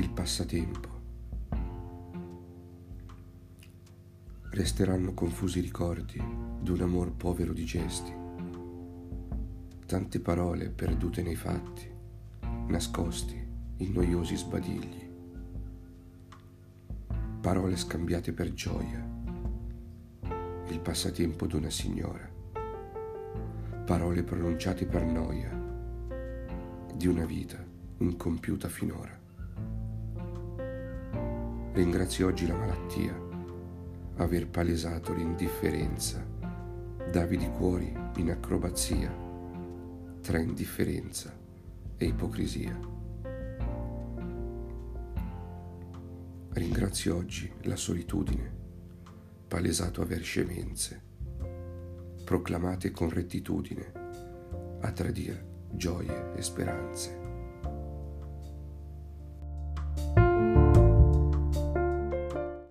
il passatempo. Resteranno confusi ricordi d'un amor povero di gesti, tante parole perdute nei fatti, nascosti in noiosi sbadigli, parole scambiate per gioia, il passatempo d'una signora, parole pronunciate per noia di una vita incompiuta finora. Ringrazio oggi la malattia aver palesato l'indifferenza, davi di cuori in acrobazia tra indifferenza e ipocrisia. Ringrazio oggi la solitudine, palesato aver scemenze, proclamate con rettitudine, a tradir gioie e speranze.